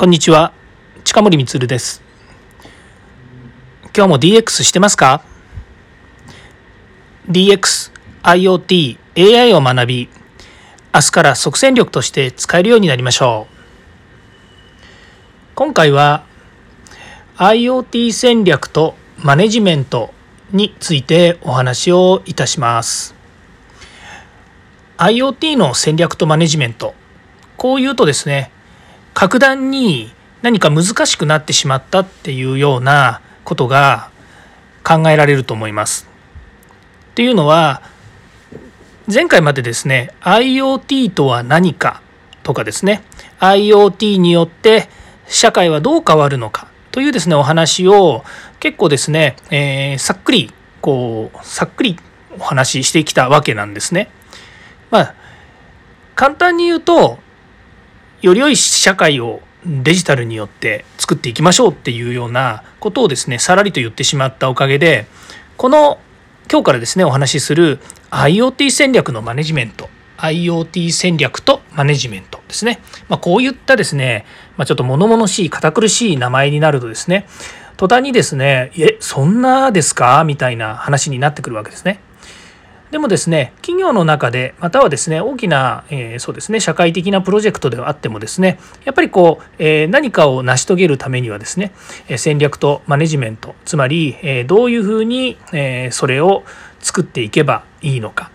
こんにちは。近森光です。今日も DX してますか？DX、IoT、AI を学び明日から即戦力として使えるようになりましょう。今回は IoT 戦略とマネジメントについてお話をいたします。IoT の戦略とマネジメントこう言うとですね格段に何か難しくなってしまったっていうようなことが考えられると思います。っていうのは前回までですね IoT とは何かとかですね IoT によって社会はどう変わるのかというですねお話を結構ですね、えー、さっくりこうさっくりお話ししてきたわけなんですね。まあ簡単に言うとより良い社会をデジタルによって作っていきましょうっていうようなことをですねさらりと言ってしまったおかげでこの今日からですねお話しする IoT 戦略のマネジメント IoT 戦略とマネジメントですね、まあ、こういったですね、まあ、ちょっと物々しい堅苦しい名前になるとですね途端にですねえそんなですか？みたいな話になってくるわけですね。でもですね、企業の中で、またはですね、大きな、えー、そうですね、社会的なプロジェクトではあってもですね、やっぱりこう、えー、何かを成し遂げるためにはですね、戦略とマネジメント、つまり、えー、どういうふうに、えそれを作っていけばいいのか、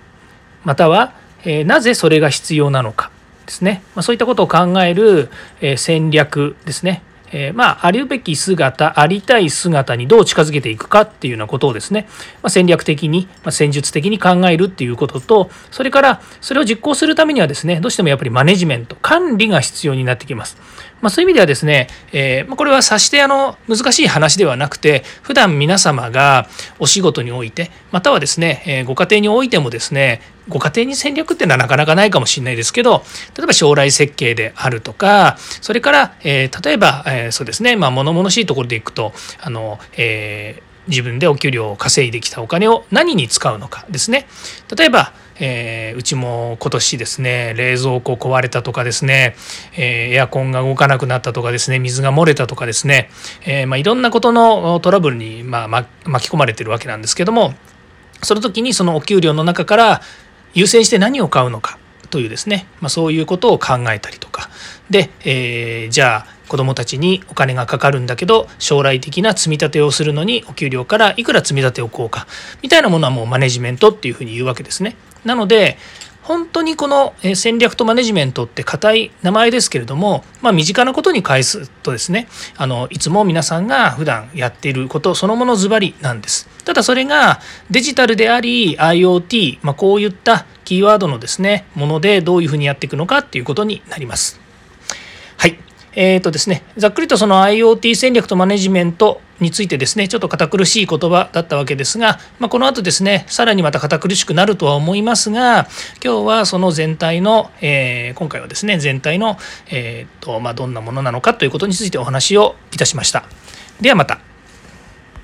または、えなぜそれが必要なのかですね、まあ、そういったことを考える、え戦略ですね、えー、まあ、あるべき姿、ありたい姿にどう近づけていくかっていうようなことをですね、まあ、戦略的に、まあ、戦術的に考えるっていうことと、それからそれを実行するためにはですね、どうしてもやっぱりマネジメント、管理が必要になってきます。まあ、そういう意味ではですね、えー、まこれはさしてあの難しい話ではなくて、普段皆様がお仕事において、またはですね、えご家庭においてもですね、ご家庭に戦略っていうのはなかなかないかもしれないですけど例えば将来設計であるとかそれから、えー、例えば、えー、そうですねまあ物々しいところでいくとあの、えー自分でお給料を稼いできたお金を何に使うのかですね。例えば、えー、うちも今年ですね冷蔵庫壊れたとかですね、えー、エアコンが動かなくなったとかですね水が漏れたとかですね、えーまあ、いろんなことのトラブルに、まあ、巻き込まれてるわけなんですけどもその時にそのお給料の中から優先して何を買うのかというですね、まあ、そういうことを考えたりとか。で、えー、じゃあ子どもたちにお金がかかるんだけど将来的な積み立てをするのにお給料からいくら積み立てをこうか。みたいなものはもうマネジメントっていうふうに言うわけですね。なので本当にこの戦略とマネジメントって硬い名前ですけれども、まあ、身近なことに返すとですねあのいつも皆さんが普段やっていることそのものズバリなんです。ただそれがデジタルであり IoT、まあ、こういったキーワードのですねものでどういうふうにやっていくのかっていうことになります。えっーとですね、ざっくりとその IoT 戦略とマネジメントについてですねちょっと堅苦しい言葉だったわけですが、まあ、この後ですねさらにまた堅苦しくなるとは思いますが今日はその全体の、えー、今回はですね全体の、えーとまあ、どんなものなのかということについてお話をいたしました。ではまた。